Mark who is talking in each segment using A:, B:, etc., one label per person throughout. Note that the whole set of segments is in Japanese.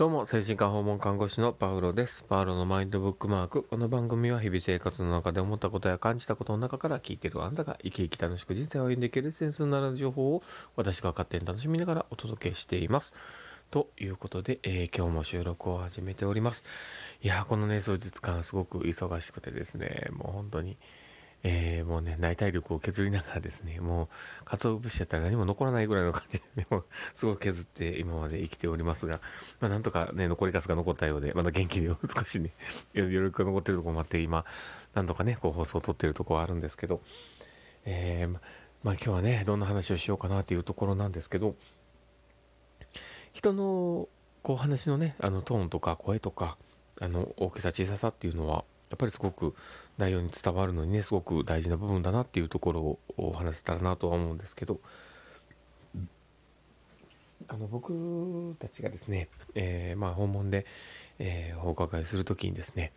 A: どうも、精神科訪問看護師のパウロです。パウロのマインドブックマーク。この番組は日々生活の中で思ったことや感じたことの中から聞いてるあなたが生き生き楽しく人生を歩んでいけるセンスになる情報を私が勝手に楽しみながらお届けしています。ということで、えー、今日も収録を始めております。いやー、このね、数日間すごく忙しくてですね、もう本当に、えー、もうね、内体力を削りながらですね、もう、鰹節やったら何も残らないぐらいの感じで、もう、すごく削って今まで生きておりますが、まあなんとかね、残りカスが残ったようで、まだ元気で 少しね、余力が残ってるとこもあって、今、なんとかね、こう放送を撮ってるとこはあるんですけど、えー、まあ今日はね、どんな話をしようかなというところなんですけど、人の、こう話のね、あのトーンとか声とか、あの大きさ小ささっていうのは、やっぱりすごく内容に伝わるのにね、すごく大事な部分だなっていうところをお話せたらなとは思うんですけど、あの、僕たちがですね、えー、まあ、訪問で、えー、お伺いするときにですね、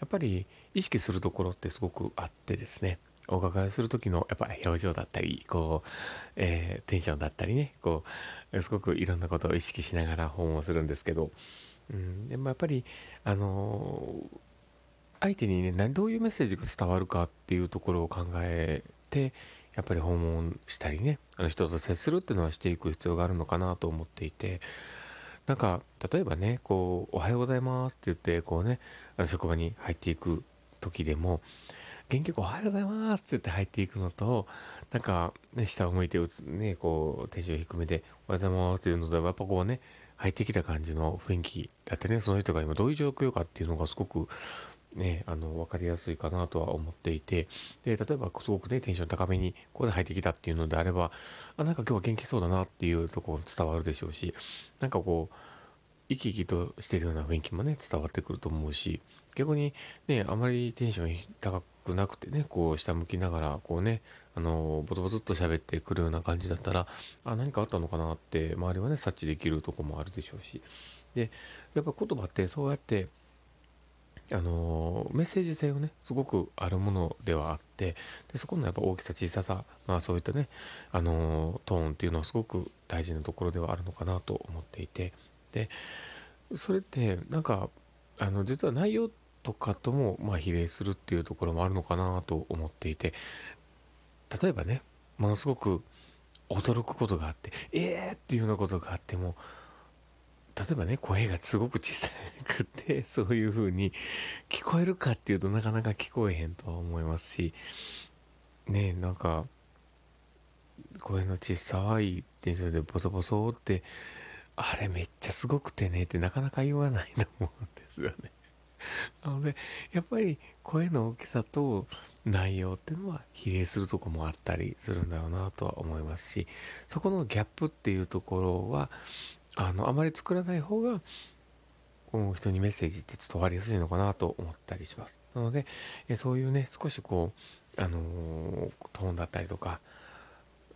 A: やっぱり意識するところってすごくあってですね、お伺いする時のやっぱ表情だったり、こう、えー、テンションだったりね、こう、すごくいろんなことを意識しながら訪問するんですけど、うん、でもやっぱり、あのー相手にね、どういうメッセージが伝わるかっていうところを考えて、やっぱり訪問したりね、あの人と接するっていうのはしていく必要があるのかなと思っていて、なんか、例えばね、こう、おはようございますって言って、こうね、あの職場に入っていく時でも、元気おはようございますって言って入っていくのと、なんか、ね、下を向いて打つ、ね、こう、手重低めで、おはようございますっていうのと、やっぱこうね、入ってきた感じの雰囲気だってね、その人が今どういう状況かっていうのがすごくね、あの、わかりやすいかなとは思っていて、で、例えばすごくね、テンション高めに、ここで入ってきたっていうのであれば、あ、なんか今日は元気そうだなっていうとこ伝わるでしょうし、なんかこう、生き生きとしてるような雰囲気もね、伝わってくると思うし、逆にね、あまりテンション高くなくてね、こう下向きながら、こうね、あの、ボツボツっと喋ってくるような感じだったら、あ、何かあったのかなって、周りはね、察知できるとこもあるでしょうし。で、やっぱ言葉ってそうやって、あのメッセージ性をねすごくあるものではあってでそこのやっぱ大きさ小ささまあそういったねあのトーンっていうのはすごく大事なところではあるのかなと思っていてでそれってなんかあの実は内容とかともまあ比例するっていうところもあるのかなと思っていて例えばねものすごく驚くことがあってええー、っていうようなことがあっても例えばね、声がすごく小さくて、そういう風に聞こえるかっていうとなかなか聞こえへんとは思いますし、ねなんか、声の小さい電車でボソボソって、あれめっちゃすごくてねってなかなか言わないと思うんですよね。なので、やっぱり声の大きさと内容っていうのは比例するとこもあったりするんだろうなとは思いますし、そこのギャップっていうところは、あの、あまり作らない方が、こう人にメッセージって伝わりやすいのかなと思ったりします。なので、えそういうね、少しこう、あのー、トーンだったりとか、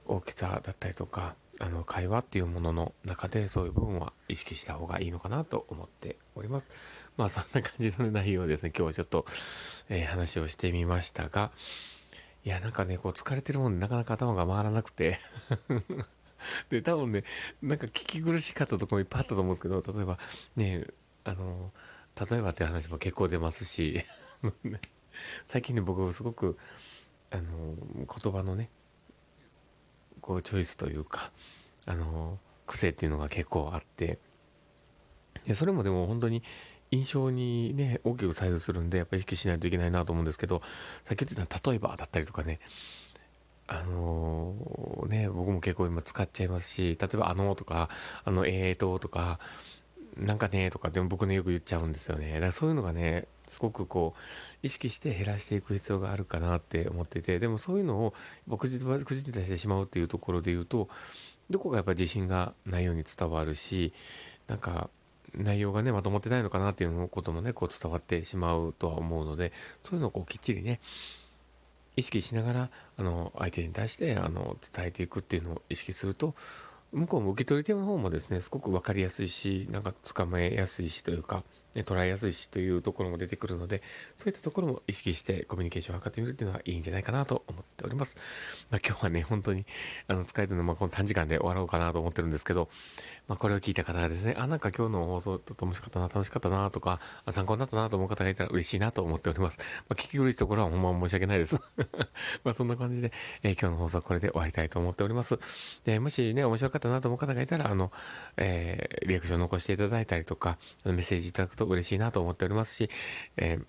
A: 大きさだったりとか、あの、会話っていうものの中でそういう部分は意識した方がいいのかなと思っております。まあそんな感じの内容ですね、今日はちょっと、えー、話をしてみましたが、いや、なんかね、こう疲れてるもんでなかなか頭が回らなくてで、多分ね、なんか聞き苦しかったところいっぱいあったと思うんですけど、例えば、ね、あの、例えばって話も結構出ますし、最近ね、僕すごく、あの、言葉のね、こう、チョイスというか、あの、癖っていうのが結構あって、でそれもでも本当に印象にね、大きく左右するんで、やっぱり意識しないといけないなと思うんですけど、さっき言ってた例えばだったりとかね、あのー、ね、僕も結構今使っちゃいますし、例えばあのとか、あのえーととか、なんかねとかでも僕ねよく言っちゃうんですよね。だからそういうのがね、すごくこう、意識して減らしていく必要があるかなって思ってて、でもそういうのを僕自身くじ出してしまうっていうところで言うと、どこかやっぱ自信がないように伝わるし、なんか、内容がね、まとまってないのかなっていうこともね、こう伝わってしまうとは思うので、そういうのをこうきっちりね、意識しながら、あの、相手に対して、あの、伝えていくっていうのを意識すると、向こうも受け取り手の方もですね、すごく分かりやすいし、なんかつかめやすいしというか、ね、捉えやすいしというところも出てくるので、そういったところも意識してコミュニケーションを図ってみるっていうのはいいんじゃないかなと思っております。まあ、今日はね、本当に、あの、使えるの、ま、この短時間で終わろうかなと思ってるんですけど、まあ、これを聞いた方がですね、あ、なんか今日の放送ちょっと面白かったな、楽しかったなとか、参考になったなと思う方がいたら嬉しいなと思っております。まあ、聞き苦しいところはほんま申し訳ないです。まあ、そんな感じで、えー、今日の放送はこれで終わりたいと思っております。で、もしね、面白かったなと思う方がいたら、あの、えー、リアクション残していただいたりとか、メッセージいただくと嬉しいなと思っておりますし、えー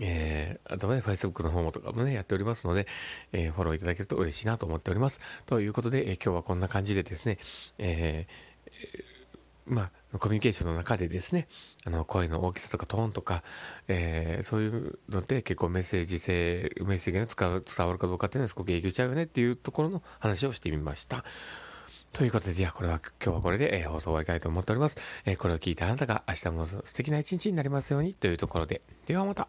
A: えー、あとはね、Facebook の方もとかもね、やっておりますので、えー、フォローいただけると嬉しいなと思っております。ということで、えー、今日はこんな感じでですね、えー、まあ、コミュニケーションの中でですね、あの、声の大きさとかトーンとか、えー、そういうので結構メッセージ性、メッセージが使う、伝わるかどうかっていうのはすごく影響しちゃうよねっていうところの話をしてみました。ということで、じゃあこれは、今日はこれで、えー、放送終わりたいと思っております。えー、これを聞いたあなたが明日も素敵な一日になりますようにというところで、ではまた。